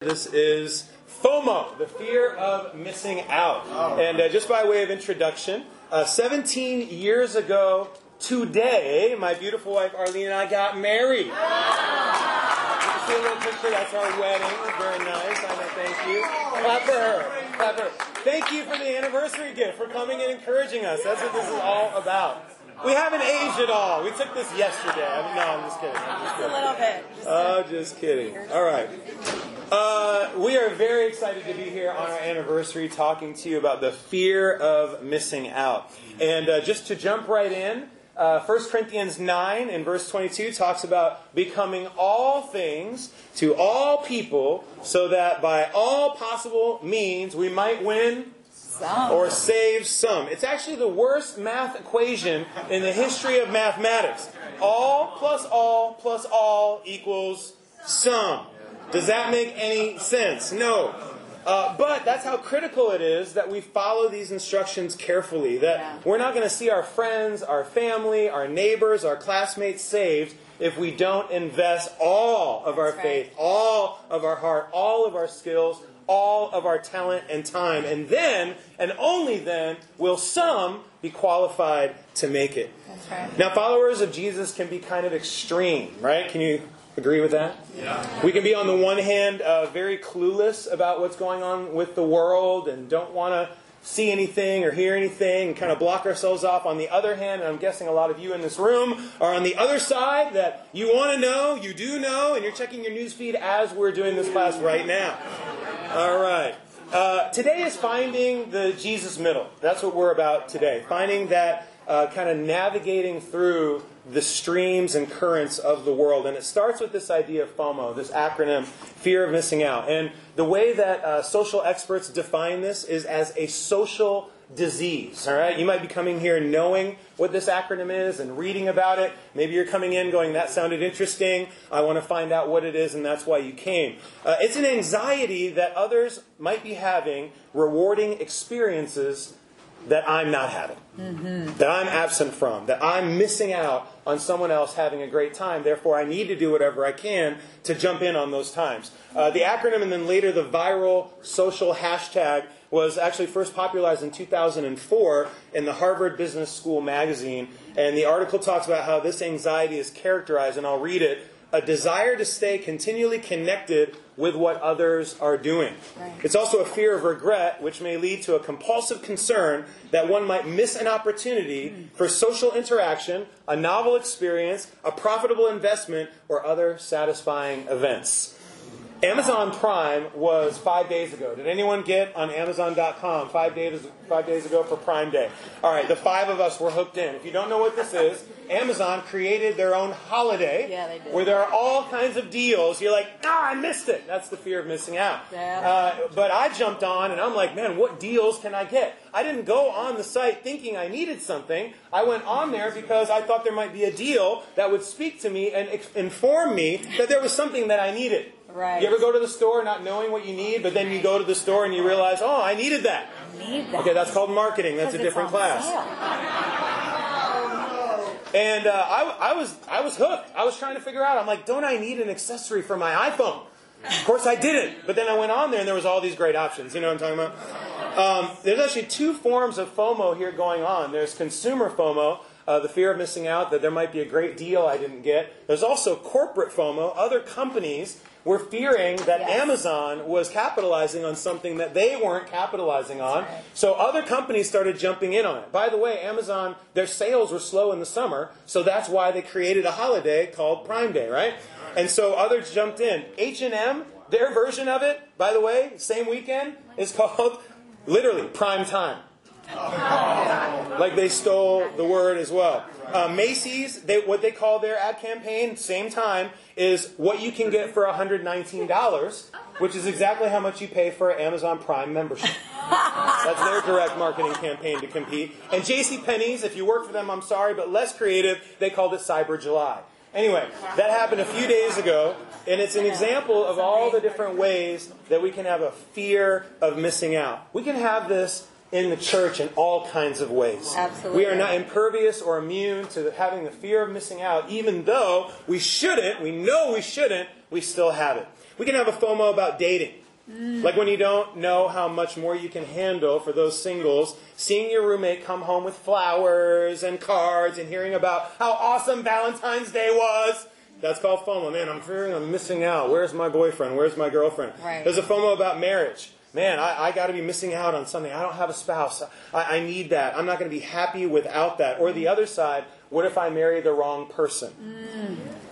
This is FOMO, the fear of missing out. And uh, just by way of introduction, uh, 17 years ago today, my beautiful wife Arlene and I got married. You can see a little picture, that's our wedding. Very nice. I know, thank you. Clap for her. Clap for her. Thank you for the anniversary gift, for coming and encouraging us. That's what this is all about. We haven't aged at all. We took this yesterday. I mean, no, I'm just kidding. I'm just Just a kidding. little bit. Just Oh, just kidding. All right. Uh, we are very excited to be here on our anniversary talking to you about the fear of missing out. And uh, just to jump right in, uh, 1 Corinthians 9 in verse 22 talks about becoming all things to all people so that by all possible means we might win some. or save some. It's actually the worst math equation in the history of mathematics. All plus all plus all equals some. Does that make any sense? No. Uh, but that's how critical it is that we follow these instructions carefully. That Yeah. we're not going to see our friends, our family, our neighbors, our classmates saved if we don't invest all of our right. faith, all of our heart, all of our skills, all of our talent and time. And then, and only then, will some be qualified to make it. Right. Now, followers of Jesus can be kind of extreme, right? Can you agree with that? Yeah. We can be, on the one hand, uh, very clueless about what's going on with the world and don't want to see anything or hear anything and kind of block ourselves off. On the other hand, and I'm guessing a lot of you in this room are on the other side that you want to know, you do know, and you're checking your news feed as we're doing this class right now. All right. Uh, today is finding the Jesus middle. That's what we're about today. Finding that uh, kind of navigating through the streams and currents of the world. And it starts with this idea of FOMO, this acronym, fear of missing out. And the way that uh, social experts define this is as a social disease. All right, you might be coming here knowing what this acronym is and reading about it. Maybe you're coming in going, "That sounded interesting. I want to find out what it is," and that's why you came. Uh, it's an anxiety that others might be having, rewarding experiences that I'm not having, that I'm absent from, that I'm missing out on someone else having a great time. Therefore, I need to do whatever I can to jump in on those times. Uh, the acronym and then later the viral social hashtag was actually first popularized in 2004 in the Harvard Business School magazine. And the article talks about how this anxiety is characterized, and I'll read it a desire to stay continually connected with what others are doing. Right. It's also a fear of regret, which may lead to a compulsive concern that one might miss an opportunity mm. for social interaction, a novel experience, a profitable investment, or other satisfying events. Amazon Prime was five days ago. Did anyone get on Amazon.com five days five days ago for Prime Day? All right, the five of us were hooked in. If you don't know what this is, Amazon created their own holiday Yeah, where there are all kinds of deals. You're like, ah, I missed it. That's the fear of missing out. Yeah. Uh, but I jumped on and I'm like, man, what deals can I get? I didn't go on the site thinking I needed something. I went on there because I thought there might be a deal that would speak to me and inform me that there was something that I needed. Right. You ever go to the store not knowing what you need, but then you go to the store and you realize, oh, I needed that. Need that. Okay, that's called marketing. That's a different class. And uh, I, I was I was hooked. I was trying to figure out. I'm like, don't I need an accessory for my iPhone? Of course I didn't. But then I went on there and there was all these great options. You know what I'm talking about? Um, there's actually two forms of FOMO here going on. There's consumer FOMO, uh, the fear of missing out, that there might be a great deal I didn't get. There's also corporate FOMO. Other companies were fearing that Yes. Amazon was capitalizing on something that they weren't capitalizing on. right. So other companies started jumping in on it. By the way, Amazon, their sales were slow in the summer, so that's why they created a holiday called Prime Day, right? And so others jumped in. H&M, their version of it, by the way, same weekend, is called literally Prime Time. Like they stole the word as well. Uh, Macy's, they, what they call their ad campaign, same time, is what you can get for $119, which is exactly how much you pay for an Amazon Prime membership. That's their direct marketing campaign to compete. And J.C. Penney's, if you work for them, I'm sorry, but less creative, they called it Cyber July. Anyway, that happened a few days ago, and it's an example of all the different ways that we can have a fear of missing out. We can have this in the church in all kinds of ways. Absolutely. We are not impervious or immune to having the fear of missing out, even though we shouldn't, we know we shouldn't, we still have it. We can have a FOMO about dating. Mm. Like when you don't know how much more you can handle for those singles, seeing your roommate come home with flowers and cards and hearing about how awesome Valentine's Day was. That's called FOMO. Man, I'm fearing I'm missing out. Where's my boyfriend? Where's my girlfriend? Right. There's a FOMO about marriage. Man, I, I got to be missing out on something. I don't have a spouse. I, I need that. I'm not going to be happy without that. Or the other side, what if I marry the wrong person?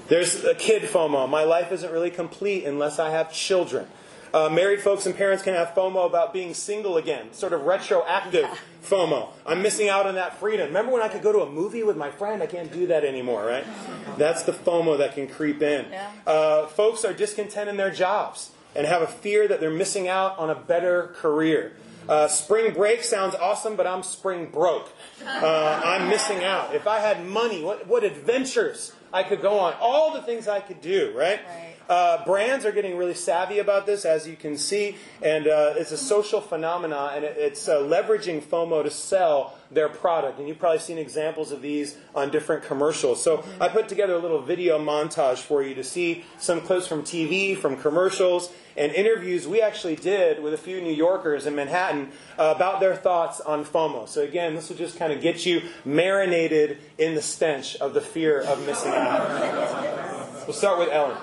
There's a kid FOMO. My life isn't really complete unless I have children. Uh, married folks and parents can have FOMO about being single again, sort of retroactive FOMO. I'm missing out on that freedom. Remember when I could go to a movie with my friend? I can't do that anymore, right? That's the FOMO that can creep in. Yeah. Uh, folks are discontent in their jobs and have a fear that they're missing out on a better career. Uh, spring break sounds awesome, but I'm spring broke. Uh, I'm missing out. If I had money, what, what adventures I could go on, all the things I could do, right? Right. Uh, brands are getting really savvy about this, as you can see, and uh, it's a social phenomenon, and it, it's uh, leveraging FOMO to sell their product. And you've probably seen examples of these on different commercials. So I put together a little video montage for you to see some clips from TV, from commercials, and interviews we actually did with a few New Yorkers in Manhattan uh, about their thoughts on FOMO. So again, this will just kind of get you marinated in the stench of the fear of missing out. We'll start with Ellen.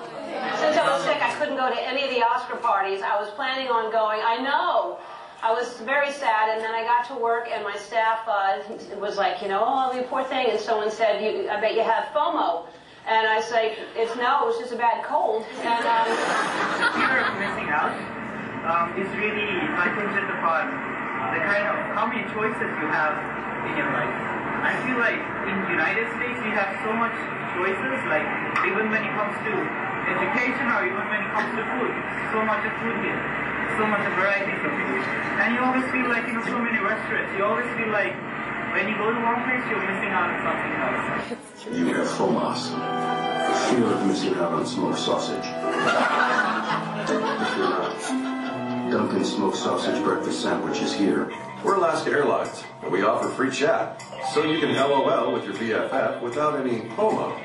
Since I was sick, I couldn't go to any of the Oscar parties. I was planning on going. I know. I was very sad, and then I got to work, and my staff uh, was like, you know, oh, you poor thing. And someone said, you, I bet you have FOMO. And I say, it's no, it's just a bad cold. And um, fear of missing out um, is really contingent upon the kind of how many choices you have in your life. I feel like in the United States you have so much choices, like even when it comes to education or even when it comes to food, so much of food here, so much of varieties of food. And you always feel like, you know, so many restaurants, you always feel like when you go to one place, you're missing out on something else. You have FOMAS. Fear of missing out on smoked sausage. if you're not, Dunkin' smoked sausage breakfast sandwich is here. We're Alaska Airlines, and we offer free chat, so you can LOL with your BFF without any FOMO.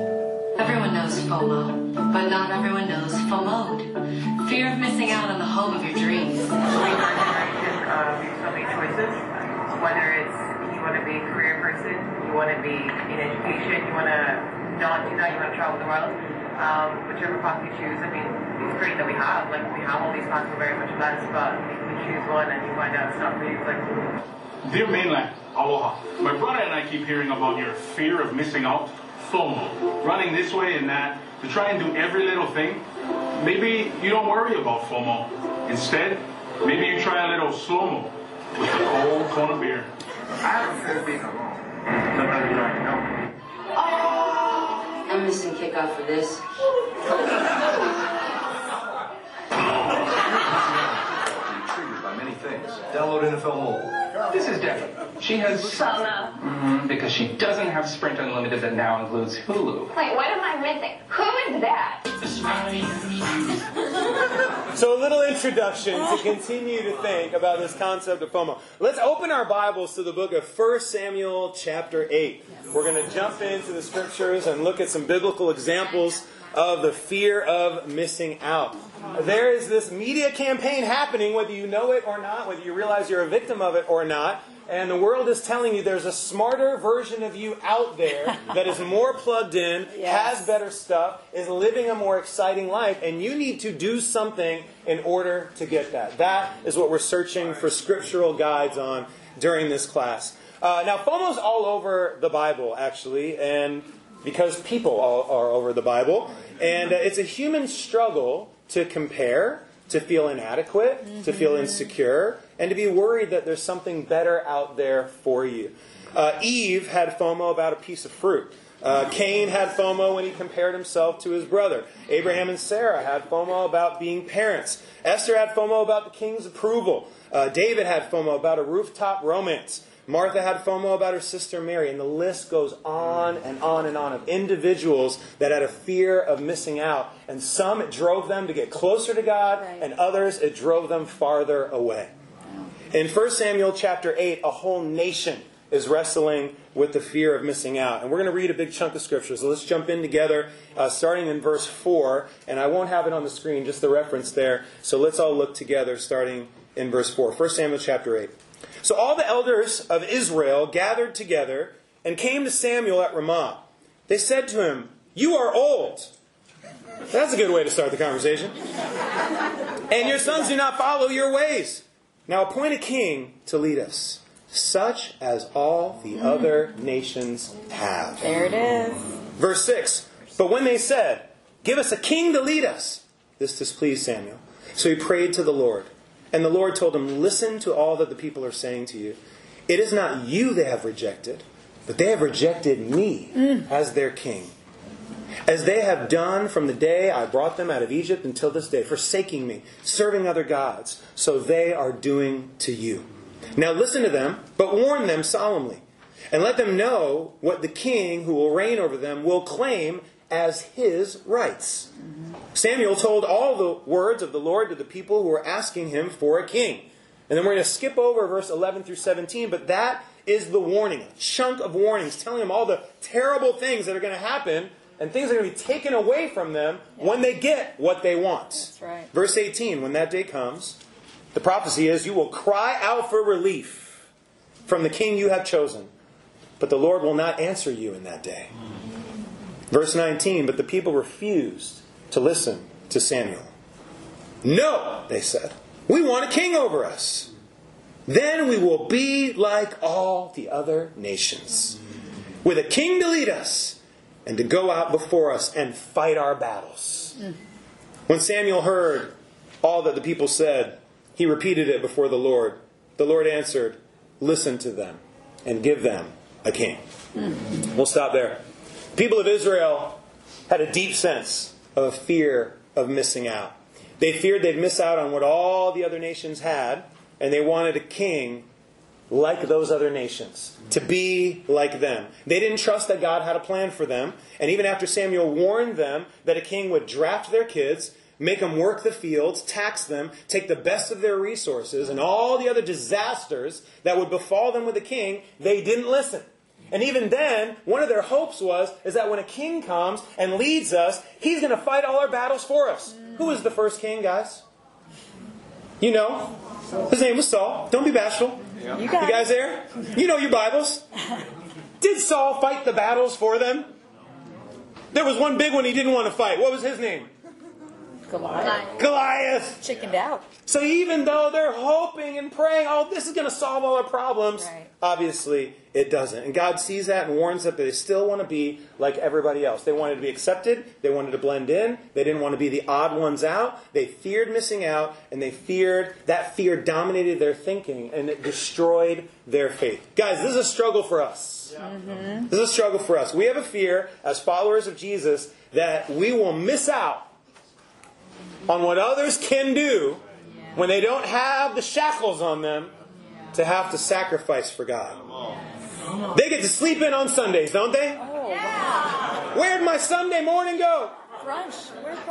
Everyone knows FOMO, but not everyone knows FOMOD. Fear of missing out on the home of your dreams. we are generation of so many choices. Whether it's you want to be a career person, you want to be in education, you want to not do that, you want to travel the world. Um, whichever path you choose, I mean, it's great that we have. Like we have all these paths, we're very much blessed, but if you choose one and you find out it's not really like Dear mainland, aloha. My brother and I keep hearing about your fear of missing out, FOMO. Running this way and that to try and do every little thing. Maybe you don't worry about FOMO. Instead, maybe you try a little slow-mo with a cold Kona of beer. I don't fear of being alone. Sometimes you don't know. I'm missing kickoff for this. Triggered by many things. Download NFL Mobile. This is Debbie. She has FOMO Mhm, because she doesn't have Sprint Unlimited that now includes Hulu. wait, what am I missing? Who is that? So, a little introduction to continue to think about this concept of FOMO. Let's open our Bibles to the book of 1 Samuel, chapter 8. We're going to jump into the scriptures and look at some biblical examples of the fear of missing out. There is this media campaign happening, whether you know it or not, whether you realize you're a victim of it or not. And the world is telling you there's a smarter version of you out there that is more plugged in, Yes. has better stuff, is living a more exciting life, and you need to do something in order to get that. That is what we're searching for scriptural guides on during this class. Uh, now, FOMO's all over the Bible, actually, and because people all, are over the Bible, and uh, it's a human struggle to compare, to feel inadequate, to feel insecure, and to be worried that there's something better out there for you. Uh, Eve had FOMO about a piece of fruit. Uh, Cain had FOMO when he compared himself to his brother. Abraham and Sarah had FOMO about being parents. Esther had FOMO about the king's approval. Uh, David had FOMO about a rooftop romance. Martha had FOMO about her sister Mary, and the list goes on and on and on of individuals that had a fear of missing out. And some it drove them to get closer to God, Right. and others it drove them farther away. In 1 Samuel chapter 8, a whole nation is wrestling with the fear of missing out. And we're going to read a big chunk of scripture. So let's jump in together, uh, starting in verse 4. And I won't have it on the screen, just the reference there. So let's all look together, starting in verse 4. 1 Samuel chapter 8. So all the elders of Israel gathered together and came to Samuel at Ramah. They said to him, You are old. That's a good way to start the conversation. And your sons do not follow your ways. Now appoint a king to lead us, such as all the other nations have. There it is. Verse 6 But when they said, Give us a king to lead us, this displeased Samuel. So he prayed to the Lord. And the Lord told him, Listen to all that the people are saying to you. It is not you they have rejected, but they have rejected me mm. as their king. As they have done from the day I brought them out of Egypt until this day, forsaking me, serving other gods, so they are doing to you. Now listen to them, but warn them solemnly, and let them know what the king who will reign over them will claim as his rights. Samuel told all the words of the Lord to the people who were asking him for a king. And then we're going to skip over verse 11 through 17, but that is the warning, a chunk of warnings telling them all the terrible things that are going to happen and things are going to be taken away from them when they get what they want. That's right. Verse 18, when that day comes, the prophecy is, You will cry out for relief from the king you have chosen, but the Lord will not answer you in that day. Verse 19, but the people refused to listen to Samuel. No, they said, we want a king over us. Then we will be like all the other nations, with a king to lead us and to go out before us and fight our battles. When Samuel heard all that the people said, he repeated it before the Lord. The Lord answered, Listen to them and give them a king. We'll stop there. People of Israel had a deep sense of fear of missing out. They feared they'd miss out on what all the other nations had, and they wanted a king like those other nations, to be like them. They didn't trust that God had a plan for them, and even after Samuel warned them that a king would draft their kids, make them work the fields, tax them, take the best of their resources, and all the other disasters that would befall them with a king, they didn't listen. And even then, one of their hopes was is that when a king comes and leads us, he's going to fight all our battles for us. Who was the first king, guys? You know, his name was Saul. Don't be bashful. You You guys there? You know your Bibles. Did Saul fight the battles for them? There was one big one he didn't want to fight. What was his name? Goliath. Goliath. Chickened out. So even though they're hoping and praying, oh, this is going to solve all our problems, Right. obviously it doesn't. And God sees that and warns that they still want to be like everybody else. They wanted to be accepted, they wanted to blend in, they didn't want to be the odd ones out. They feared missing out, and they feared that fear dominated their thinking and it destroyed their faith. Guys, this is a struggle for us. Mm-hmm. This is a struggle for us. We have a fear as followers of Jesus that we will miss out on what others can do when they don't have the shackles on them to have to sacrifice for God. They get to sleep in on Sundays, don't they? Where'd my Sunday morning go?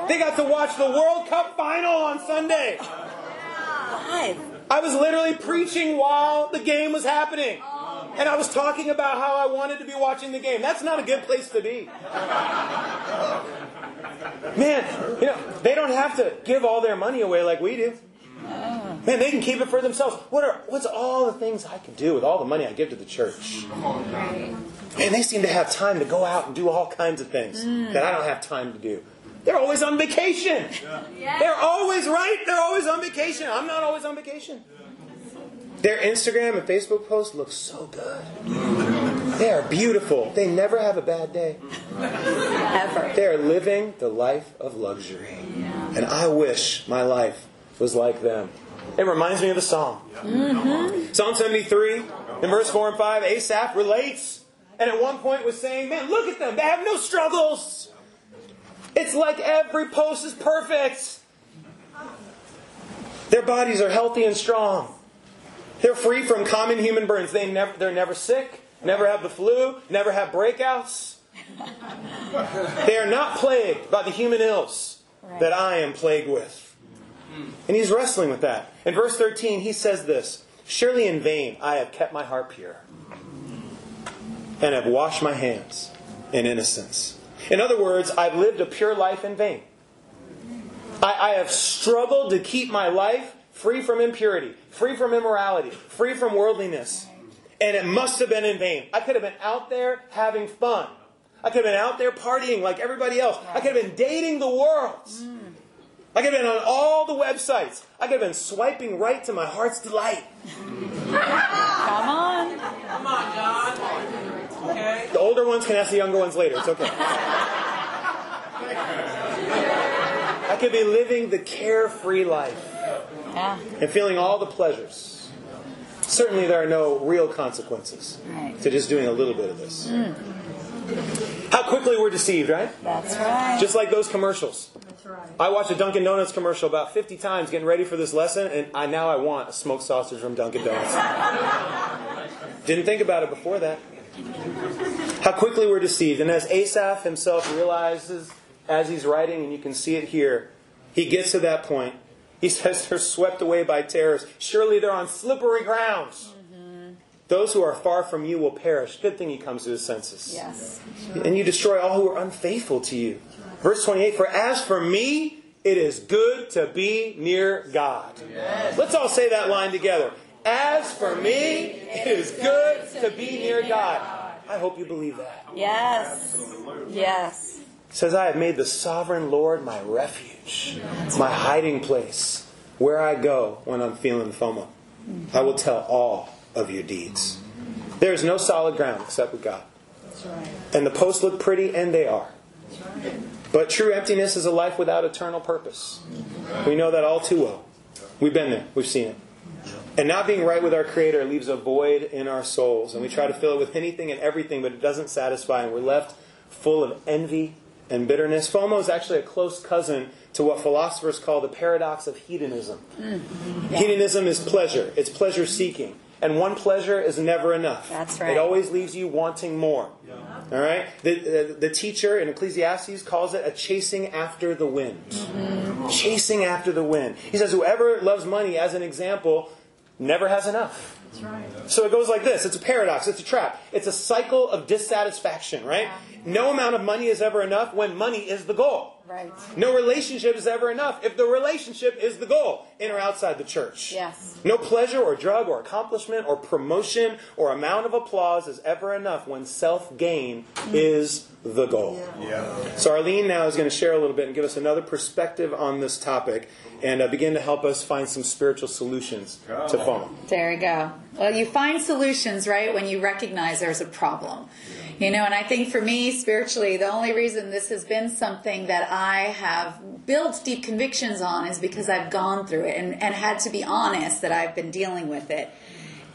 They got to watch the World Cup final on Sunday. I was literally preaching while the game was happening. And I was talking about how I wanted to be watching the game. That's not a good place to be. Man, you know, they don't have to give all their money away like we do. Man, they can keep it for themselves. What are what's all the things I can do with all the money I give to the church? Man, they seem to have time to go out and do all kinds of things hmm. that I don't have time to do. They're always on vacation. They're always right. They're always on vacation. I'm not always on vacation. Their Instagram and Facebook posts look so good. Hmm. They are beautiful. They never have a bad day. Ever. They are living the life of luxury. And I wish my life was like them. It reminds me of the song. Mm-hmm. Psalm 73, in verse 4 and 5, Asaph relates. And at one point was saying, Man, look at them. They have no struggles. It's like every post is perfect. Their bodies are healthy and strong. They're free from common human burns. They never, they're never sick, never have the flu, never have breakouts. They are not plagued by the human ills that I am plagued with. And he's wrestling with that. In verse 13, he says this Surely in vain I have kept my heart pure. and have washed my hands in innocence. In other words, I've lived a pure life in vain. I, I have struggled to keep my life free from impurity, free from immorality, free from worldliness. And it must have been in vain. I could have been out there having fun. I could have been out there partying like everybody else. I could have been dating the world. I could have been on all the websites. I could have been swiping right to my heart's delight. Come on. Come on, John. Okay. The older ones can ask the younger ones later. It's okay. I could be living the carefree life Yeah. and feeling all the pleasures. Certainly, there are no real consequences Right. to just doing a little bit of this. Mm. How quickly we're deceived, right? That's right. Just like those commercials. That's right. I watched a Dunkin' Donuts commercial about 50 times getting ready for this lesson, and I now I want a smoked sausage from Dunkin' Donuts. Didn't think about it before that. How quickly we're deceived. And as Asaph himself realizes as he's writing, and you can see it here, he gets to that point. He says they're swept away by terrors. Surely they're on slippery grounds. Mm-hmm. Those who are far from you will perish. Good thing he comes to his senses. Yes. And you destroy all who are unfaithful to you. Verse 28 For as for me, it is good to be near God. Let's all say that line together. As for me, it is good to be near God. I hope you believe that. Yes. Yes. It says, I have made the sovereign Lord my refuge, my hiding place, where I go when I'm feeling FOMO. I will tell all of your deeds. There is no solid ground except with God. And the posts look pretty, and they are. But true emptiness is a life without eternal purpose. We know that all too well. We've been there, we've seen it. And not being right with our Creator leaves a void in our souls. And we try to fill it with anything and everything, but it doesn't satisfy. And we're left full of envy and bitterness. FOMO is actually a close cousin to what philosophers call the paradox of hedonism. Mm. Hedonism is pleasure, it's pleasure seeking. And one pleasure is never enough. That's right. It always leaves you wanting more. All right? The, the, the teacher in Ecclesiastes calls it a chasing after the wind. Mm-hmm. Chasing after the wind. He says, whoever loves money, as an example, never has enough. Right. So it goes like this it's a paradox, it's a trap, it's a cycle of dissatisfaction, right? No amount of money is ever enough when money is the goal. Right. No relationship is ever enough if the relationship is the goal, in or outside the church. Yes. No pleasure or drug or accomplishment or promotion or amount of applause is ever enough when self gain is the goal. Yeah. So Arlene now is going to share a little bit and give us another perspective on this topic and uh, begin to help us find some spiritual solutions to FOMO. There we go. Well, you find solutions, right, when you recognize there's a problem. You know, and I think for me, spiritually, the only reason this has been something that I have built deep convictions on is because I've gone through it and, and had to be honest that I've been dealing with it.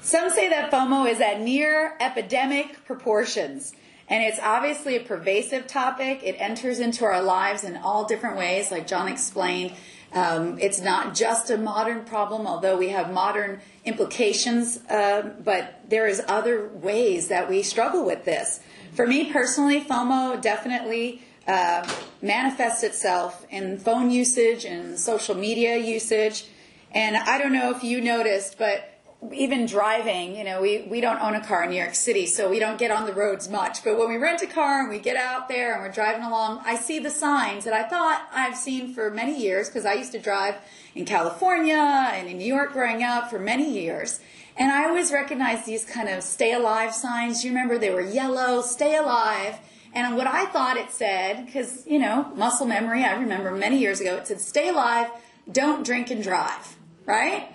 Some say that FOMO is at near epidemic proportions. And it's obviously a pervasive topic. It enters into our lives in all different ways, like John explained. Um, it's not just a modern problem, although we have modern implications, uh, but there is other ways that we struggle with this. For me personally, FOMO definitely uh, manifests itself in phone usage and social media usage. And I don't know if you noticed, but even driving, you know, we, we don't own a car in New York City, so we don't get on the roads much. But when we rent a car and we get out there and we're driving along, I see the signs that I thought I've seen for many years because I used to drive in California and in New York growing up for many years. And I always recognized these kind of stay alive signs. You remember they were yellow, stay alive. And what I thought it said, because, you know, muscle memory, I remember many years ago, it said, stay alive, don't drink and drive, right?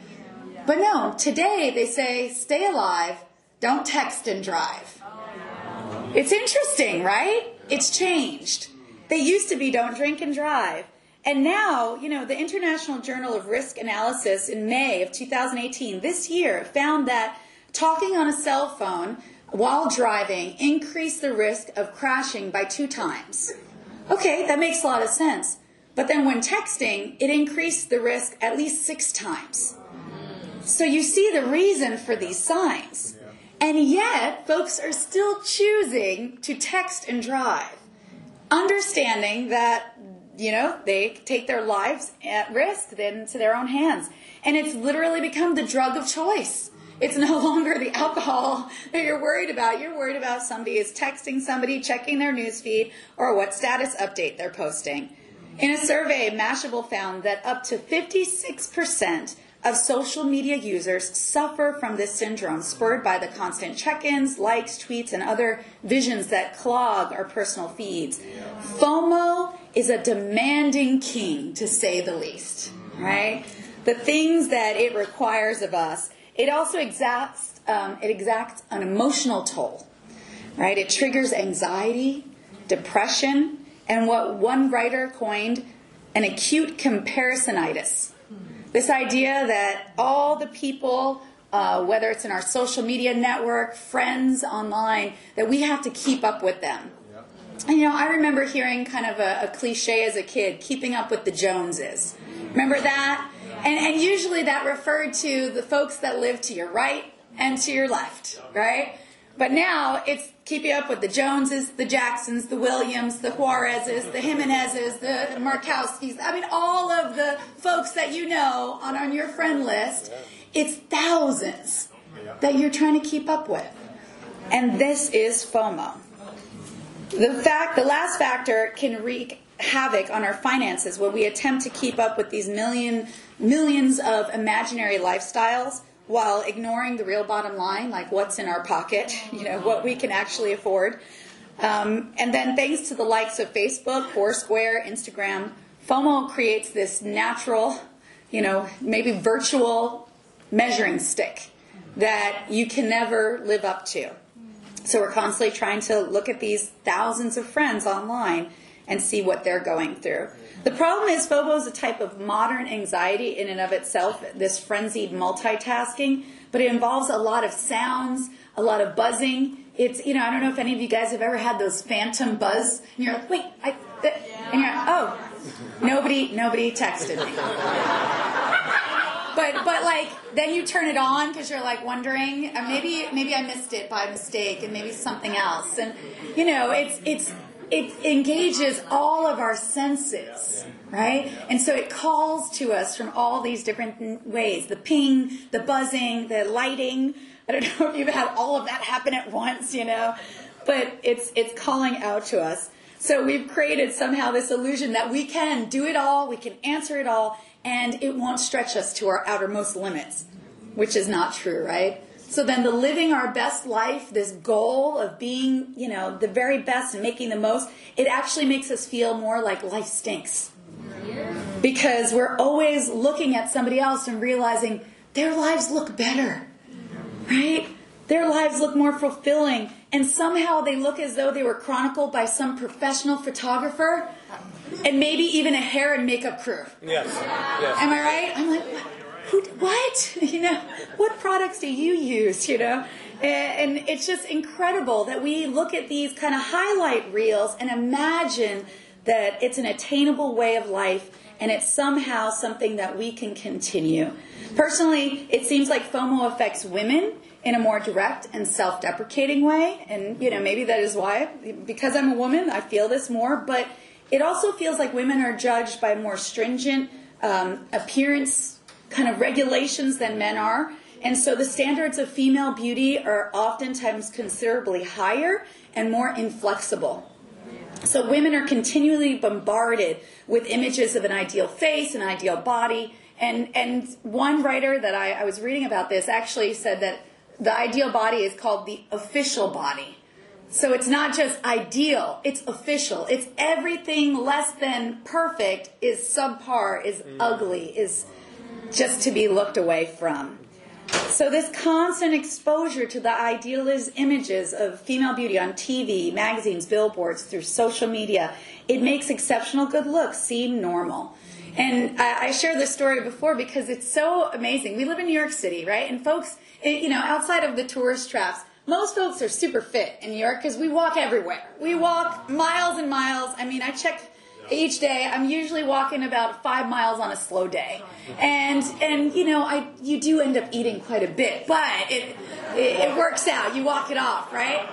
But no, today they say, stay alive, don't text and drive. Oh. It's interesting, right? It's changed. They used to be don't drink and drive. And now, you know, the International Journal of Risk Analysis in May of 2018, this year, found that talking on a cell phone while driving increased the risk of crashing by two times. Okay, that makes a lot of sense. But then when texting, it increased the risk at least six times. So you see the reason for these signs. And yet, folks are still choosing to text and drive, understanding that, you know, they take their lives at risk then to their own hands. And it's literally become the drug of choice. It's no longer the alcohol that you're worried about. You're worried about somebody is texting somebody, checking their newsfeed, or what status update they're posting. In a survey, Mashable found that up to 56% of social media users suffer from this syndrome, spurred by the constant check ins, likes, tweets, and other visions that clog our personal feeds. FOMO is a demanding king, to say the least, right? The things that it requires of us, it also exacts, um, it exacts an emotional toll, right? It triggers anxiety, depression, and what one writer coined an acute comparisonitis this idea that all the people, uh, whether it's in our social media network, friends online, that we have to keep up with them. And you know, I remember hearing kind of a, a cliche as a kid, keeping up with the Joneses. Remember that? And, and usually that referred to the folks that live to your right and to your left, right? But now it's keeping up with the Joneses, the Jacksons, the Williams, the Juarezes, the Jimenezes, the Markowskis. I mean, all of the folks that you know on, on your friend list. It's thousands that you're trying to keep up with. And this is FOMO. The fact, the last factor can wreak havoc on our finances when we attempt to keep up with these million millions of imaginary lifestyles while ignoring the real bottom line, like what's in our pocket, you know, what we can actually afford. Um, and then, thanks to the likes of Facebook, Foursquare, Instagram, FOMO creates this natural, you know, maybe virtual measuring stick that you can never live up to. So, we're constantly trying to look at these thousands of friends online and see what they're going through. The problem is FOMO is a type of modern anxiety in and of itself, this frenzied multitasking, but it involves a lot of sounds, a lot of buzzing. It's, you know, I don't know if any of you guys have ever had those phantom buzz, and you're like, wait, I, th-, and you're like, oh, nobody, nobody texted me. but, but like, then you turn it on because you're like wondering, maybe, maybe I missed it by mistake, and maybe something else, and you know, it's, it's, it engages all of our senses, right? And so it calls to us from all these different ways the ping, the buzzing, the lighting. I don't know if you've had all of that happen at once, you know, but it's, it's calling out to us. So we've created somehow this illusion that we can do it all, we can answer it all, and it won't stretch us to our outermost limits, which is not true, right? So then the living our best life, this goal of being, you know, the very best and making the most, it actually makes us feel more like life stinks. Because we're always looking at somebody else and realizing their lives look better. Right? Their lives look more fulfilling. And somehow they look as though they were chronicled by some professional photographer and maybe even a hair and makeup crew. Yes. yes. Am I right? I'm like, who, what? You know, what products do you use? You know, and, and it's just incredible that we look at these kind of highlight reels and imagine that it's an attainable way of life and it's somehow something that we can continue. Personally, it seems like FOMO affects women in a more direct and self-deprecating way and you know maybe that is why because I'm a woman I feel this more but it also feels like women are judged by more stringent um, appearance kind of regulations than men are. And so the standards of female beauty are oftentimes considerably higher and more inflexible. So women are continually bombarded with images of an ideal face, an ideal body. And, and one writer that I, I was reading about this actually said that the ideal body is called the official body. So it's not just ideal, it's official. It's everything less than perfect is subpar, is mm. ugly, is just to be looked away from. So, this constant exposure to the idealized images of female beauty on TV, magazines, billboards, through social media, it makes exceptional good looks seem normal. And I, I shared this story before because it's so amazing. We live in New York City, right? And folks, it, you know, outside of the tourist traps, most folks are super fit in New York because we walk everywhere. We walk miles and miles. I mean, I checked each day i'm usually walking about five miles on a slow day. And and you know i you do end up eating quite a bit but it, it, it works out. You walk it off right?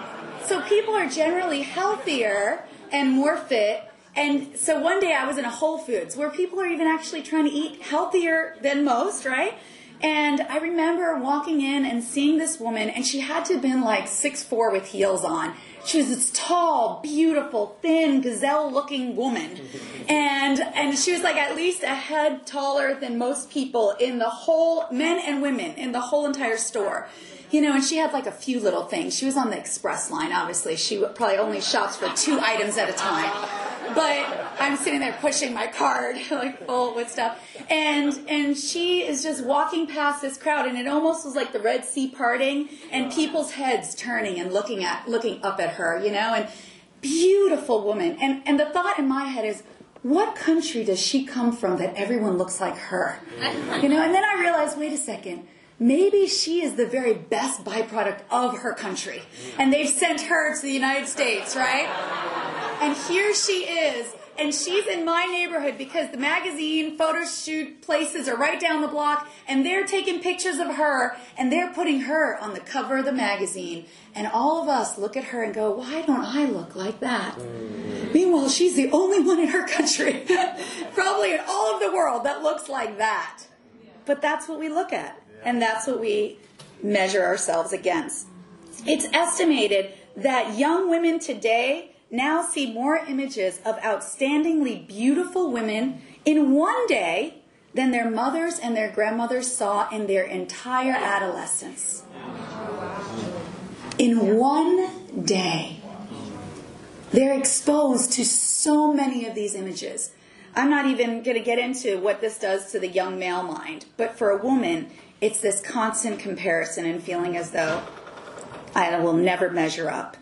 So people are generally healthier and more fit. And so one day i was in a whole foods where people are even actually trying to eat healthier than most right? And I remember walking in and seeing this woman, and she had to have been like six four with heels on. She was this tall, beautiful, thin, gazelle-looking woman, and and she was like at least a head taller than most people in the whole men and women in the whole entire store. You know, and she had like a few little things. She was on the express line, obviously. She probably only shops for two items at a time. But I'm sitting there pushing my cart, like full with stuff. And and she is just walking past this crowd, and it almost was like the Red Sea parting, and oh. people's heads turning and looking at looking up at her, you know, and beautiful woman. And and the thought in my head is, what country does she come from that everyone looks like her? You know, and then I realized, wait a second maybe she is the very best byproduct of her country. And they've sent her to the United States, right? And here she is. And she's in my neighborhood because the magazine photo shoot places are right down the block and they're taking pictures of her and they're putting her on the cover of the magazine. And all of us look at her and go, why don't I look like that? Meanwhile, she's the only one in her country, probably in all of the world, that looks like that. But that's what we look at. And that's what we measure ourselves against. It's estimated that young women today now see more images of outstandingly beautiful women in one day than their mothers and their grandmothers saw in their entire adolescence. In one day. They're exposed to so many of these images. I'm not even going to get into what this does to the young male mind, but for a woman, it's this constant comparison and feeling as though I will never measure up.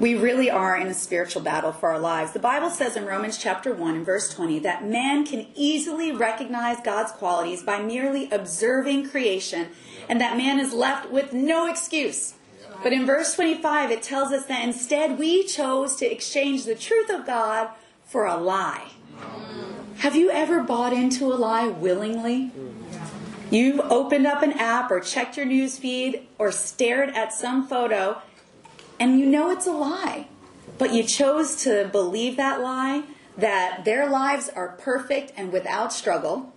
We really are in a spiritual battle for our lives. The Bible says in Romans chapter 1 and verse 20 that man can easily recognize God's qualities by merely observing creation and that man is left with no excuse. But in verse 25 it tells us that instead we chose to exchange the truth of God for a lie. Have you ever bought into a lie willingly? You've opened up an app or checked your news feed or stared at some photo and you know it's a lie. But you chose to believe that lie, that their lives are perfect and without struggle.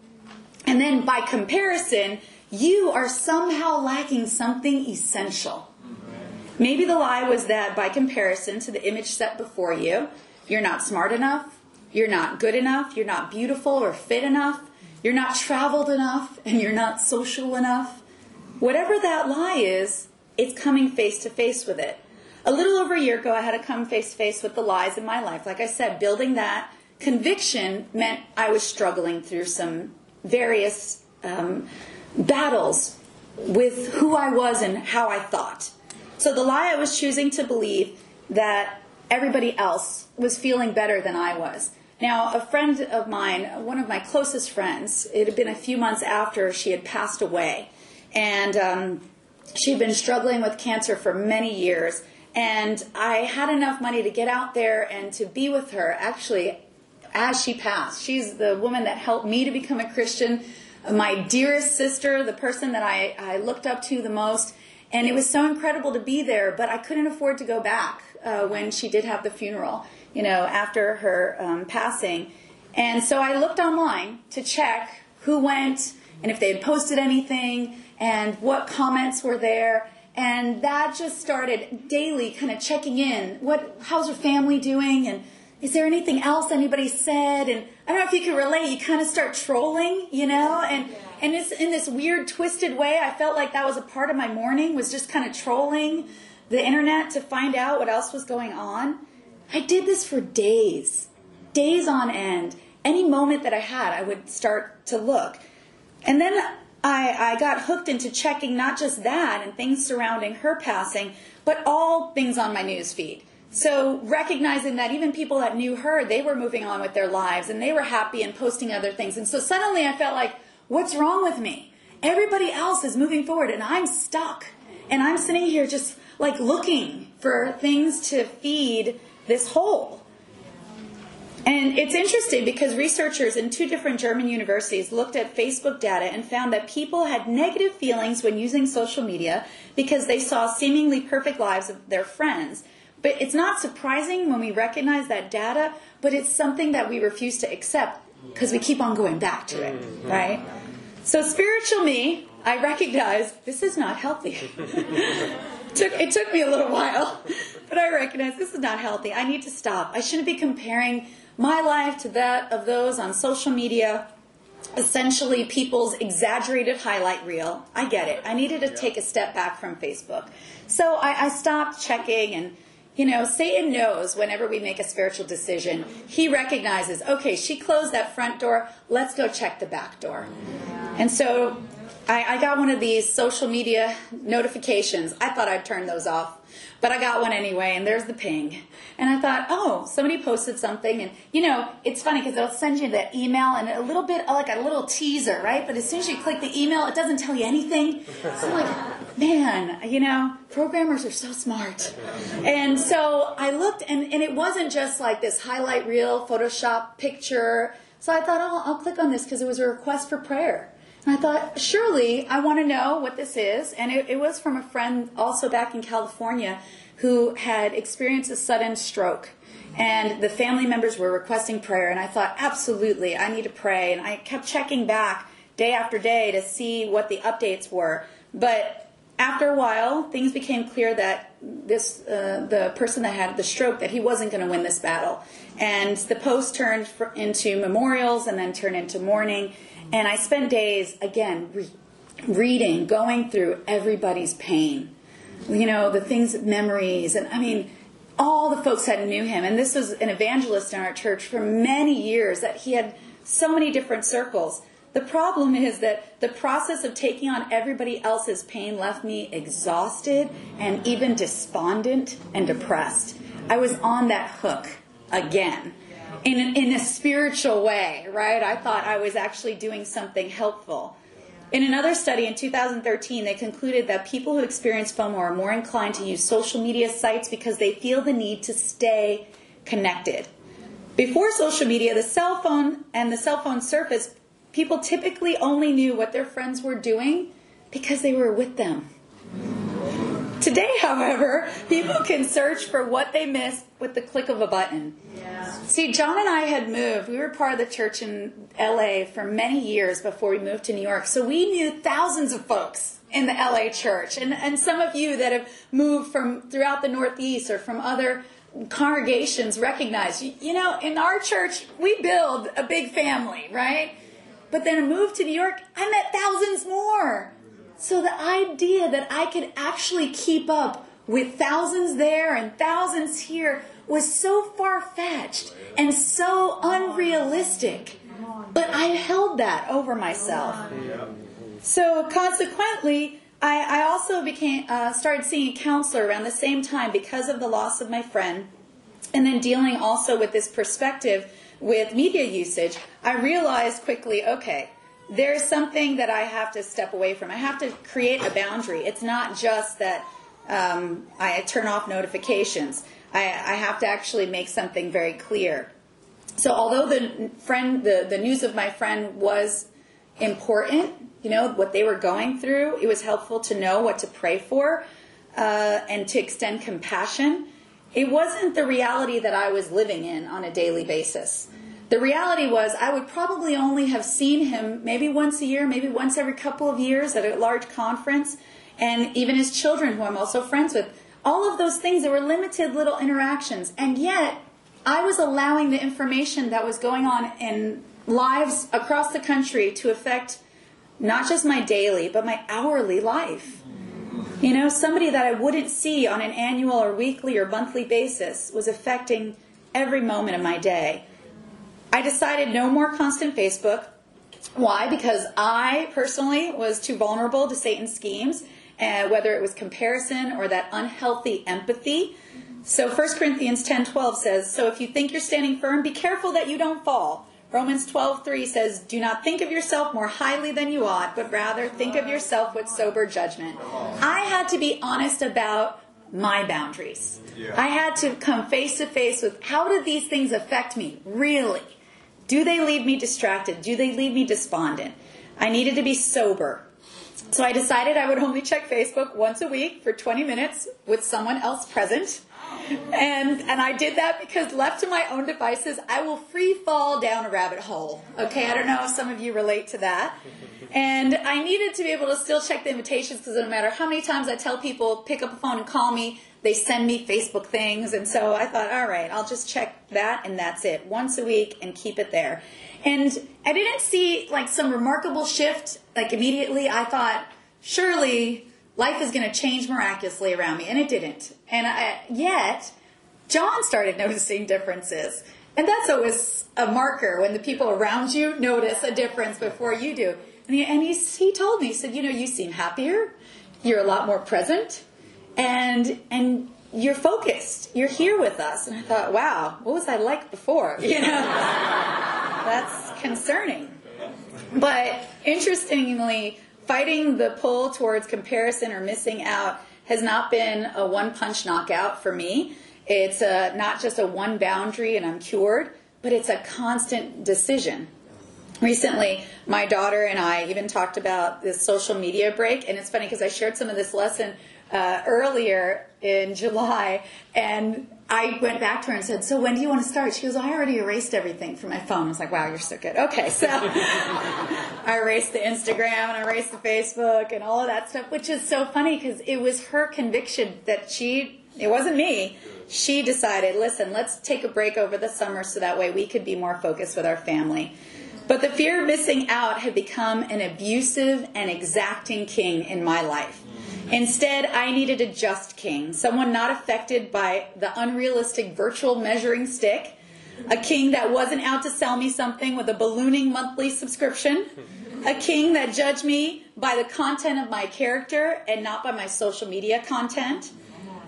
And then by comparison, you are somehow lacking something essential. Maybe the lie was that by comparison to the image set before you, you're not smart enough, you're not good enough, you're not beautiful or fit enough, you're not traveled enough, and you're not social enough. Whatever that lie is, it's coming face to face with it. A little over a year ago, I had to come face to face with the lies in my life. Like I said, building that conviction meant I was struggling through some various um, battles with who I was and how I thought. So the lie I was choosing to believe that everybody else was feeling better than I was. Now, a friend of mine, one of my closest friends, it had been a few months after she had passed away, and um, she'd been struggling with cancer for many years. And I had enough money to get out there and to be with her actually as she passed. She's the woman that helped me to become a Christian, my dearest sister, the person that I, I looked up to the most. And it was so incredible to be there, but I couldn't afford to go back uh, when she did have the funeral, you know, after her um, passing. And so I looked online to check who went and if they had posted anything and what comments were there. And that just started daily kind of checking in. What how's your family doing? And is there anything else anybody said? And i don't know if you can relate. You kind of start trolling you know? And and it's in this weird twisted way i felt like that was a part of my morning was just kind of trolling the internet to find out what else was going on i did this for days days on end any moment that i had i would start to look and then I, I got hooked into checking not just that and things surrounding her passing, but all things on my news feed. So recognizing that even people that knew her, they were moving on with their lives and they were happy and posting other things. And so suddenly I felt like, what's wrong with me? Everybody else is moving forward and I'm stuck. And I'm sitting here just like looking for things to feed this hole. And it's interesting because researchers in two different German universities looked at Facebook data and found that people had negative feelings when using social media because they saw seemingly perfect lives of their friends. But it's not surprising when we recognize that data, but it's something that we refuse to accept because we keep on going back to it, mm-hmm. right? So spiritual me, I recognize this is not healthy. it, took, it took me a little while, but I recognize this is not healthy. I need to stop. I shouldn't be comparing my life to that of those on social media. Essentially, people's exaggerated highlight reel. I get it. I needed to take a step back from Facebook. So I, I stopped checking and you know, Satan knows whenever we make a spiritual decision, he recognizes, okay, she closed that front door, let's go check the back door. And so I, I, got one of these social media notifications. I thought I'd turn those off, but I got one anyway, and there's the ping. And I thought, oh, somebody posted something. And, you know, it's funny because they'll send you that email and a little bit like a little teaser, right? But as soon as you click the email, it doesn't tell you anything. So I'm like, man, you know, programmers are so smart. And so I looked, and, and it wasn't just like this highlight reel, Photoshop picture. So I thought, oh, I'll click on this because it was a request for prayer. And I thought, surely I want to know what this is. And it, it, was from a friend also back in California who had experienced a sudden stroke. And the family members were requesting prayer. And I thought, absolutely, I need to pray. And I kept checking back day after day to see what the updates were. But after a while, things became clear that this uh, the person that had the stroke that he wasn't going to win this battle, and the post turned into memorials and then turned into mourning. And I spent days, again, re- reading, going through everybody's pain. You know, the things, memories, and I mean, all the folks that knew him. And this was an evangelist in our church for many years, that he had so many different circles. The problem is that the process of taking on everybody else's pain left me exhausted and even despondent and depressed. I was on that hook again in, in a spiritual way, right? I thought I was actually doing something helpful. In another study in 2013, they concluded that people who experience FOMO are more inclined to use social media sites because they feel the need to stay connected. Before social media, the cell phone and the cell phone surface, people typically only knew what their friends were doing because they were with them. Today, however, people can search for what they missed with the click of a button. Yeah. See, John and I had moved. We were part of the church in LA for many years before we moved to New York. So we knew thousands of folks in the LA church. And, and some of you that have moved from throughout the Northeast or from other congregations recognize, you know, in our church, we build a big family, right? But then a move to New York, I met thousands more. So the idea that I could actually keep up with thousands there and thousands here was so far fetched and so unrealistic. But I held that over myself. So consequently, I, I also became uh, started seeing a counselor around the same time because of the loss of my friend, and then dealing also with this perspective with media usage. I realized quickly, okay, there's something that I have to step away from. I have to create a boundary. It's not just that um, I turn off notifications. I, I, have to actually make something very clear. So, although the friend, the, the news of my friend was important, you know, what they were going through, it was helpful to know what to pray for uh, and to extend compassion. It wasn't the reality that I was living in on a daily basis. The reality was, I would probably only have seen him maybe once a year, maybe once every couple of years at a large conference, and even his children, who I'm also friends with. All of those things, there were limited little interactions. And yet, I was allowing the information that was going on in lives across the country to affect not just my daily, but my hourly life. You know, somebody that I wouldn't see on an annual or weekly or monthly basis was affecting every moment of my day. I decided no more constant Facebook. Why? Because I personally was too vulnerable to Satan's schemes, uh, whether it was comparison or that unhealthy empathy. So 1 Corinthians 10:12 says, "So if you think you're standing firm, be careful that you don't fall." Romans 12:3 says, "Do not think of yourself more highly than you ought, but rather think of yourself with sober judgment." I had to be honest about my boundaries. Yeah. I had to come face to face with how did these things affect me really? Do they leave me distracted? Do they leave me despondent? I needed to be sober. So I decided I would only check Facebook once a week for 20 minutes with someone else present. And and I did that because left to my own devices, I will free fall down a rabbit hole. Okay, I don't know if some of you relate to that. And I needed to be able to still check the invitations because no matter how many times I tell people pick up a phone and call me, they send me Facebook things. And so I thought, all right, I'll just check that and that's it. Once a week and keep it there. And I didn't see like some remarkable shift like immediately. I thought, surely life is going to change miraculously around me. And it didn't. And I, yet, John started noticing differences. And that's always a marker when the people around you notice a difference before you do. And he, and he, he told me, he said, you know, you seem happier. You're a lot more present. And, and you're focused. You're here with us. And I thought, wow, what was I like before? You know, that's concerning. But interestingly, fighting the pull towards comparison or missing out has not been a one punch knockout for me. It's a, not just a one boundary and I'm cured, but it's a constant decision. Recently, my daughter and I even talked about this social media break, and it's funny because I shared some of this lesson uh, earlier in July, and I went back to her and said, "So when do you want to start?" She goes, "I already erased everything from my phone." I was like, "Wow, you're so good." Okay, so I erased the Instagram and I erased the Facebook and all of that stuff, which is so funny because it was her conviction that she, it wasn't me. She decided, listen, let's take a break over the summer so that way we could be more focused with our family. But the fear of missing out had become an abusive and exacting king in my life. Instead, I needed a just king, someone not affected by the unrealistic virtual measuring stick, a king that wasn't out to sell me something with a ballooning monthly subscription, a king that judged me by the content of my character and not by my social media content,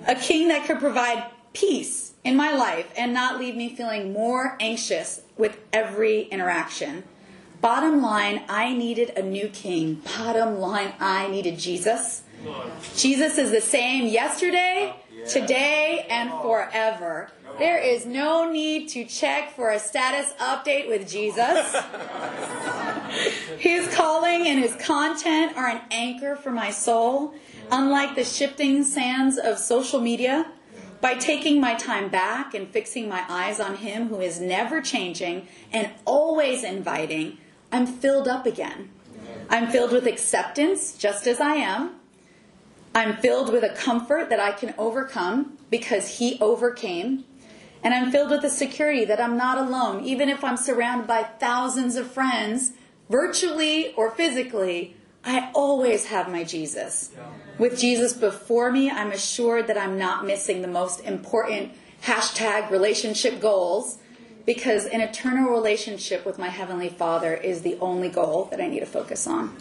a king that could provide peace in my life and not leave me feeling more anxious with every interaction. Bottom line, I needed a new king. Bottom line, I needed Jesus. Jesus is the same yesterday, today, and forever. There is no need to check for a status update with Jesus. His calling and his content are an anchor for my soul, unlike the shifting sands of social media. By taking my time back and fixing my eyes on him who is never changing and always inviting, I'm filled up again. I'm filled with acceptance just as I am. I'm filled with a comfort that I can overcome because he overcame. And I'm filled with a security that I'm not alone, even if I'm surrounded by thousands of friends, virtually or physically. I always have my Jesus. With Jesus before me, I'm assured that I'm not missing the most important hashtag relationship goals because an eternal relationship with my Heavenly Father is the only goal that I need to focus on.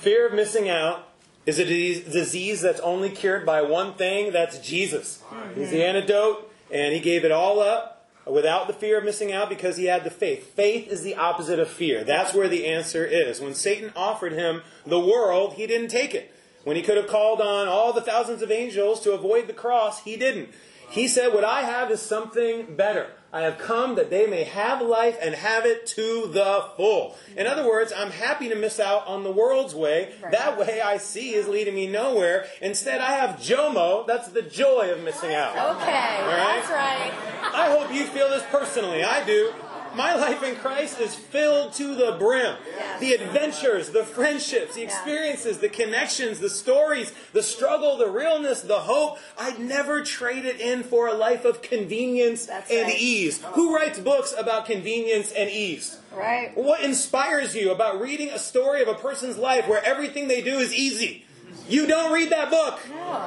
Fear of missing out is a disease that's only cured by one thing that's Jesus. He's the antidote, and He gave it all up without the fear of missing out because He had the faith. Faith is the opposite of fear. That's where the answer is. When Satan offered Him the world, He didn't take it. When He could have called on all the thousands of angels to avoid the cross, He didn't. He said, What I have is something better. I have come that they may have life and have it to the full. In other words, I'm happy to miss out on the world's way. That way I see is leading me nowhere. Instead, I have JOMO. That's the joy of missing out. Okay, right? that's right. I hope you feel this personally. I do. My life in Christ is filled to the brim. The adventures, the friendships, the experiences, the connections, the stories, the struggle, the realness, the hope. I'd never trade it in for a life of convenience and right. ease. Who writes books about convenience and ease? Right. What inspires you about reading a story of a person's life where everything they do is easy? You don't read that book.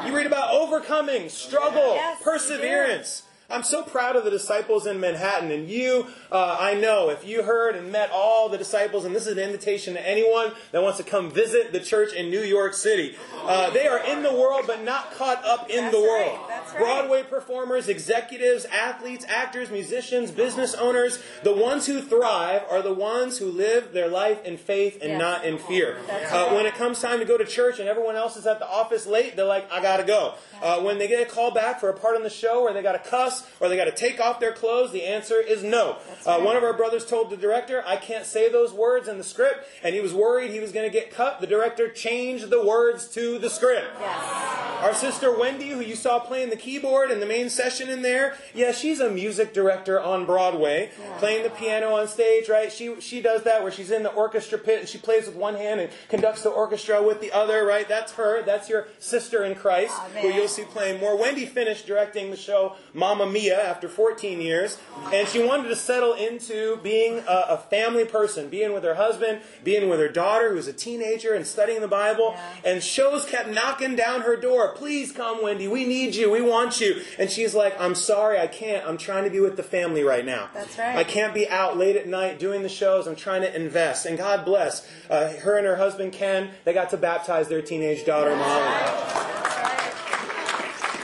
You read about overcoming, struggle, Yes, perseverance. I'm so proud of the disciples in Manhattan. And you, uh, I know, if you heard and met all the disciples, and this is an invitation to anyone that wants to come visit the church in New York City, uh, they are in the world but not caught up in That's the right, world. that's right. Broadway performers, executives, athletes, actors, musicians, business owners. The ones who thrive are the ones who live their life in faith and Yes. not in fear. Uh, right. when it comes time to go to church and everyone else is at the office late, they're like, I gotta go. Uh, when they get a call back for a part on the show or they gotta cuss or they gotta take off their clothes, the answer is no. Uh, one of our brothers told the director, I can't say those words in the script, and he was worried he was gonna get cut. The director changed the words to the script. Our sister Wendy, who you saw playing the keyboard in the main session in there, yeah, she's a music director on Broadway, playing the piano on stage, right? She she does that where she's in the orchestra pit and she plays with one hand and conducts the orchestra with the other, right? That's her. That's your sister in Christ, who you'll see playing more. Wendy finished directing the show Mamma Mia after 14 years, and she wanted to settle into being a, a family person, being with her husband, being with her daughter, who was a teenager and studying the Bible. And shows kept knocking down her door. Please come, Wendy. We need you. We want you. And she's like, I'm sorry, I can't. I'm trying to be with the family right now. That's right. I can't be out late at night doing the shows. I'm trying to invest. And God bless uh, her and her husband Ken. They got to baptize their teenage daughter Molly.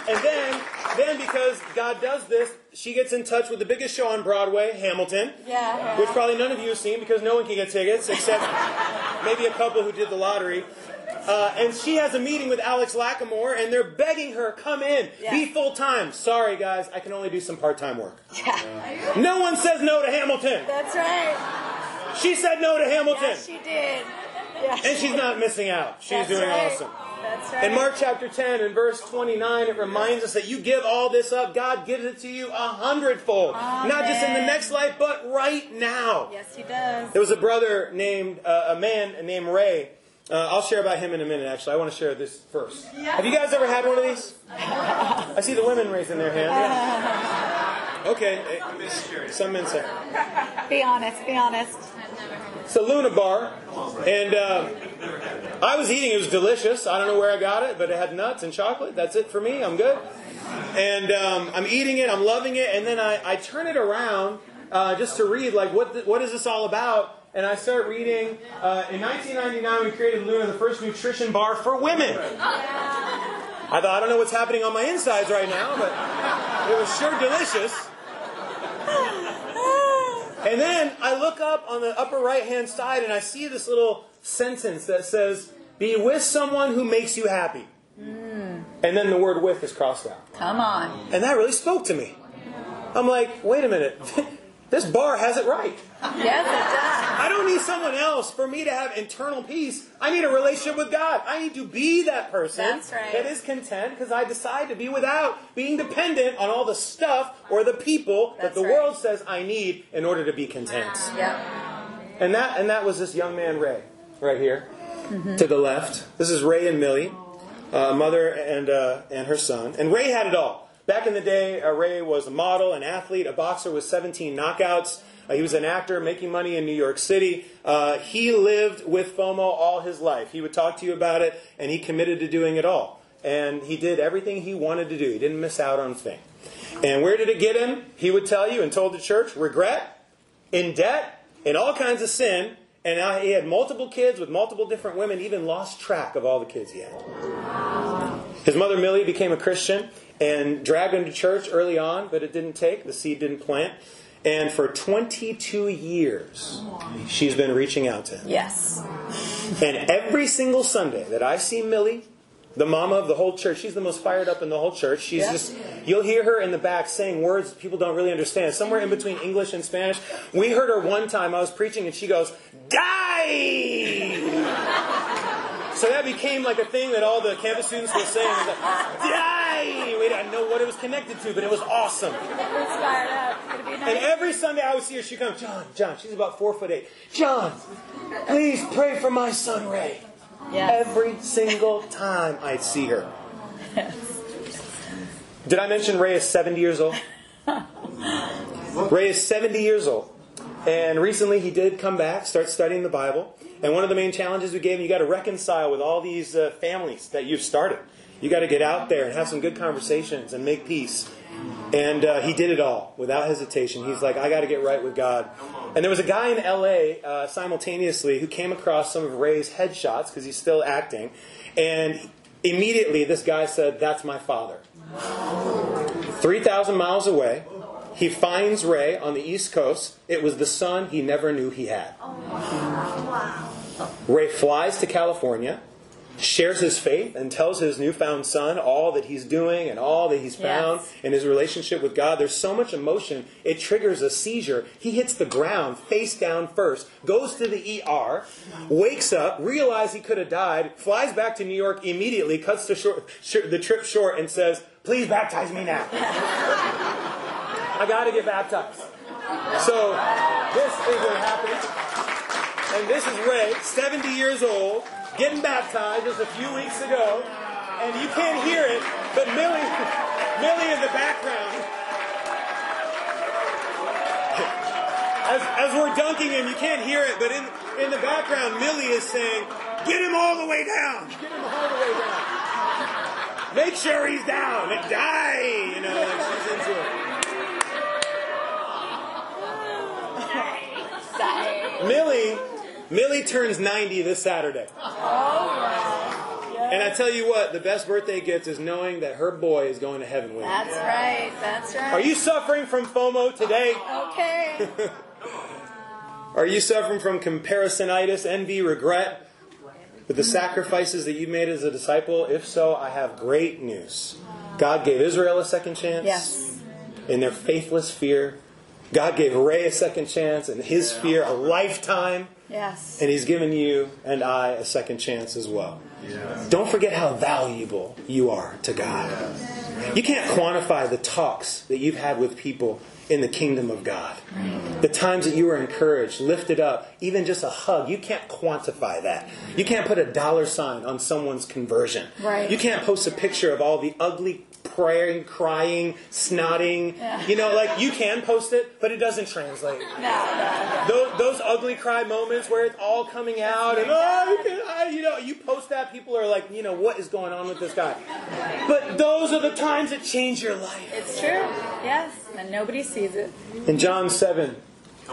And then, then because God does this, she gets in touch with the biggest show on Broadway, Hamilton, Yeah, yeah. which probably none of you have seen because no one can get tickets except maybe a couple who did the lottery. Uh, and she has a meeting with Alex Lacamoire, and they're begging her, come in, be full time. Sorry, guys, I can only do some part time work. Yeah. No one says no to Hamilton. That's right. She said no to Hamilton. Yes, she did. Yes. And she's not missing out. She's That's doing right. awesome. That's right. In Mark chapter 10 and verse 29, it reminds us that you give all this up, God gives it to you a hundredfold. Not just in the next life, but right now. Yes, he does. There was a brother named, uh, a man named Ray. Uh, I'll share about him in a minute, actually. I want to share this first. Have you guys ever had one of these? I see the women raising their hand. Okay. eh, Some men say. Be honest. Be honest. It's a Luna bar, and uh, I was eating. It was delicious. I don't know where I got it, but it had nuts and chocolate. That's it for me. I'm good. And um, I'm eating it. I'm loving it. And then I, I turn it around uh, just to read, like, what the, what is this all about? And I start reading. Uh, in 1999, we created Luna, the first nutrition bar for women. I thought I don't know what's happening on my insides right now, but it was sure delicious. And then I look up on the upper right hand side and I see this little sentence that says, Be with someone who makes you happy. Hmm. And then the word with is crossed out. Come on. And that really spoke to me. I'm like, wait a minute. this bar has it right. Yes, it does. I don't need someone else for me to have internal peace. I need a relationship with God. I need to be that person That's right. that is content because I decide to be without being dependent on all the stuff or the people that the right. world says I need in order to be content. Yeah. And that and that was this young man Ray, right here, Mm-hmm. to the left. This is Ray and Millie, uh, mother and uh, and her son. And Ray had it all. Back in the day, uh, Ray was a model, an athlete, a boxer with 17 knockouts. Uh, he was an actor making money in New York City. Uh, he lived with FOMO all his life. He would talk to you about it, and he committed to doing it all. And he did everything he wanted to do. He didn't miss out on a thing. And where did it get him? He would tell you and told the church regret, in debt, in all kinds of sin. And now he had multiple kids with multiple different women, even lost track of all the kids he had. His mother Millie became a Christian and dragged him to church early on, but it didn't take. The seed didn't plant. And for 22 years, she's been reaching out to him. Yes. And every single Sunday that I see Millie, the mama of the whole church, she's the most fired up in the whole church. She's Yeah. just, you'll hear her in the back saying words people don't really understand, somewhere in between English and Spanish. We heard her one time, I was preaching, and she goes, Die! So that became like a thing that all the campus students were saying. It was like, Die! We didn't know what it was connected to, but it was awesome. It's fired up. It's gonna be And every Sunday I would see her, she'd come, John, John, she's about four foot eight. John, please pray for my son Ray. Yes. Every single time I'd see her. Did I mention Ray is 70 years old? Ray is 70 years old. And recently he did come back, start studying the Bible. And one of the main challenges we gave him, you got to reconcile with all these uh, families that you've started. You got to get out there and have some good conversations and make peace. And uh, he did it all without hesitation. He's like, I got to get right with God. And there was a guy in LA uh, simultaneously who came across some of Ray's headshots because he's still acting. And immediately this guy said, That's my father. 3,000 miles away. He finds Ray on the East Coast. It was the son he never knew he had. Ray flies to California, shares his faith, and tells his newfound son all that he's doing and all that he's found Yes. in his relationship with God. There's so much emotion, it triggers a seizure. He hits the ground face down first, goes to the ER, wakes up, realizes he could have died, flies back to New York immediately, cuts the, short, sh- the trip short, and says, Please baptize me now. I got to get baptized. So, this is what happened. And this is Ray, 70 years old, getting baptized just a few weeks ago. And you can't hear it, but Millie, Millie in the background. As, as we're dunking him, you can't hear it, but in, in the background, Millie is saying, Get him all the way down! Get him all the way down! Make sure he's down and die! You know, like she's into it. Millie, Millie turns 90 this Saturday. And I tell you what, the best birthday gift is knowing that her boy is going to heaven with her. That's right. That's right. Are you suffering from FOMO today? okay? Are you suffering from comparisonitis, envy, regret with the sacrifices that you made as a disciple? If so, I have great news. God gave Israel a second chance Yes. in their faithless fear. God gave Ray a second chance in his fear, a lifetime. Yes. And he's given you and I a second chance as well. Don't forget how valuable you are to God. You can't quantify the talks that you've had with people in the kingdom of God. Mm. The times that you were encouraged, lifted up, even just a hug, you can't quantify that. You can't put a dollar sign on someone's conversion. Right. You can't post a picture of all the ugly praying, crying, snotting. Yeah. You know, like you can post it, but it doesn't translate. No, no, Those, those ugly cry moments where it's all coming out and oh, I, you know, you post that, people are like, you know, what is going on with this guy? But those are the times that change your life. It's true. Yes. And nobody sees it. In John 7,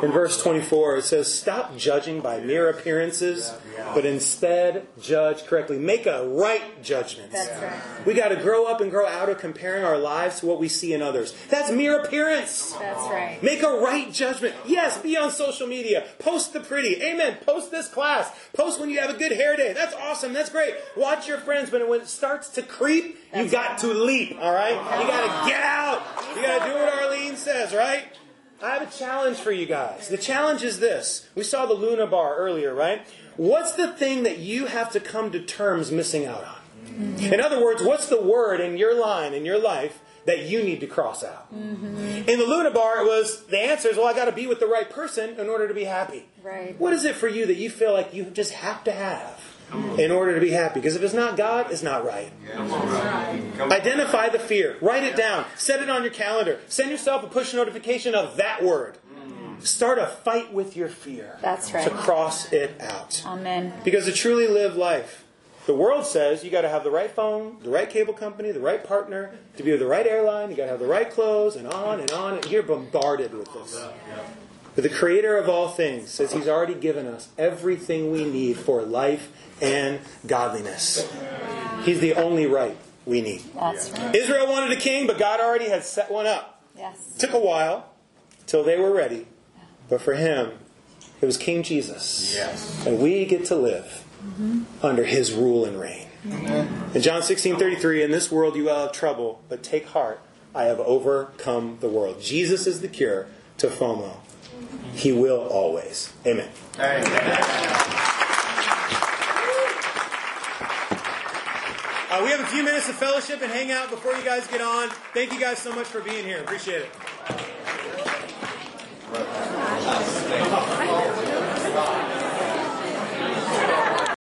in verse 24, it says, Stop judging by mere appearances, but instead judge correctly. Make a right judgment. That's right. We got to grow up and grow out of comparing our lives to what we see in others. That's mere appearance. That's right. Make a right judgment. Yes, be on social media. Post the pretty. Amen. Post this class. Post when you have a good hair day. That's awesome. That's great. Watch your friends, but when it starts to creep, you got to leap, all right? You got to get out. You got to do what Arlene says, right? I have a challenge for you guys. The challenge is this. We saw the Luna bar earlier, right? What's the thing that you have to come to terms missing out on? Mm-hmm. In other words, what's the word in your line, in your life, that you need to cross out? Mm-hmm. In the Luna bar, it was the answer is, well, I got to be with the right person in order to be happy. Right. What is it for you that you feel like you just have to have in order to be happy? Because if it's not God, it's not right. Identify the fear. Write it down. Set it on your calendar. Send yourself a push notification of that word. Start a fight with your fear That's right. to cross it out. Amen. Because to truly live life, the world says you got to have the right phone, the right cable company, the right partner, to be with the right airline, you got to have the right clothes, and on and on. And you're bombarded with this. But the creator of all things says he's already given us everything we need for life and godliness. He's the only right we need. That's right. Israel wanted a king, but God already had set one up. Yes. Took a while till they were ready. But for him, it was King Jesus. Yes. And we get to live under his rule and reign. In John 16 33, in this world you will have trouble, but take heart, I have overcome the world. Jesus is the cure to FOMO. He will always. Amen. Uh, we have a few minutes of fellowship and hang out before you guys get on. Thank you guys so much for being here. Appreciate it.